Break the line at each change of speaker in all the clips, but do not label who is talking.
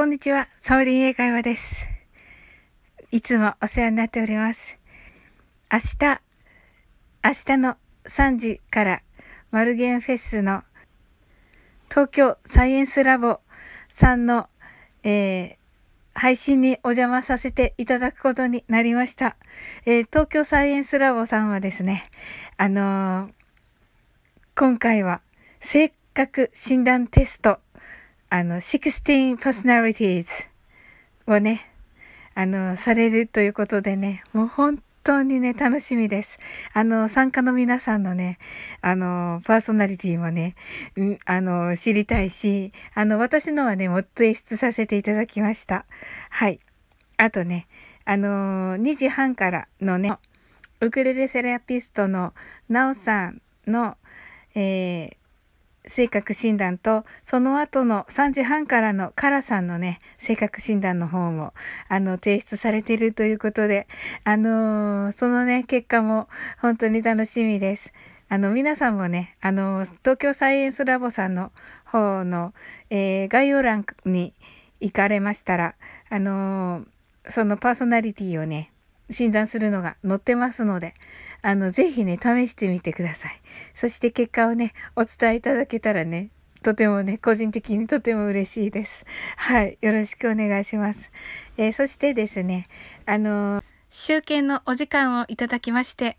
こんにちは、サオリン英会話です。いつもお世話になっております。明日、明日の3時からマルゲンフェスの東京サイエンスラボさんの、えー、配信にお邪魔させていただくことになりました。えー、東京サイエンスラボさんはですね、あのー、今回は性格診断テストあの、16 personalities をね、あの、されるということでね、もう本当にね、楽しみです。あの、参加の皆さんのね、あの、パーソナリティもね、あの、知りたいし、あの、私のはね、も提出させていただきました。はい。あとね、あの、2時半からのね、ウクレレセラピストのナオさんの、えー、性格診断と、その後の3時半からのカラさんのね、性格診断の方も、あの、提出されているということで、あのー、そのね、結果も本当に楽しみです。あの、皆さんもね、あの、東京サイエンスラボさんの方の、えー、概要欄に行かれましたら、あのー、そのパーソナリティをね、診断するのが載ってますので、あの、ぜひね、試してみてください。そして結果をね、お伝えいただけたらね、とてもね、個人的にとても嬉しいです。はい。よろしくお願いします。えー、そしてですね、あのー、集計のお時間をいただきまして、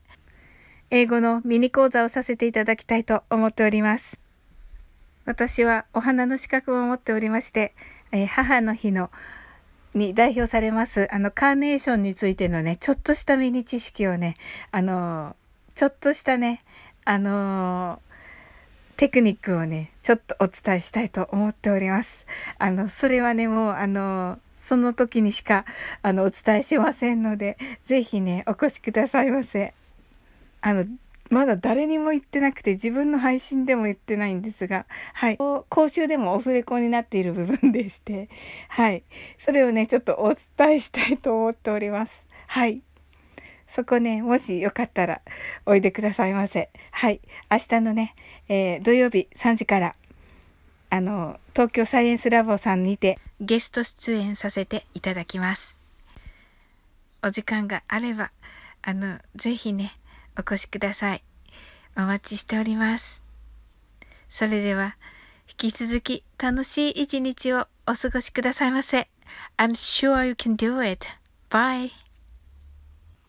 英語のミニ講座をさせていただきたいと思っております。私はお花の資格を持っておりまして、えー、母の日のに代表されます、あの、カーネーションについてのね、ちょっとしたミニ知識をね、あの、ちょっとしたね、あの、テクニックをね、ちょっとお伝えしたいと思っております。あの、それはね、もう、あの、その時にしか、あの、お伝えしませんので、ぜひね、お越しくださいませ。あの、まだ誰にも言ってなくて自分の配信でも言ってないんですが、はい。講習でもオフレコになっている部分でして、はい。それをね、ちょっとお伝えしたいと思っております。はい。そこね、もしよかったらおいでくださいませ。はい。明日のね、えー、土曜日3時から、あの、東京サイエンスラボさんにてゲスト出演させていただきます。お時間があれば、あの、ぜひね、お越しください。お待ちしております。それでは、引き続き楽しい一日をお過ごしくださいませ。I'm sure you can do it. Bye.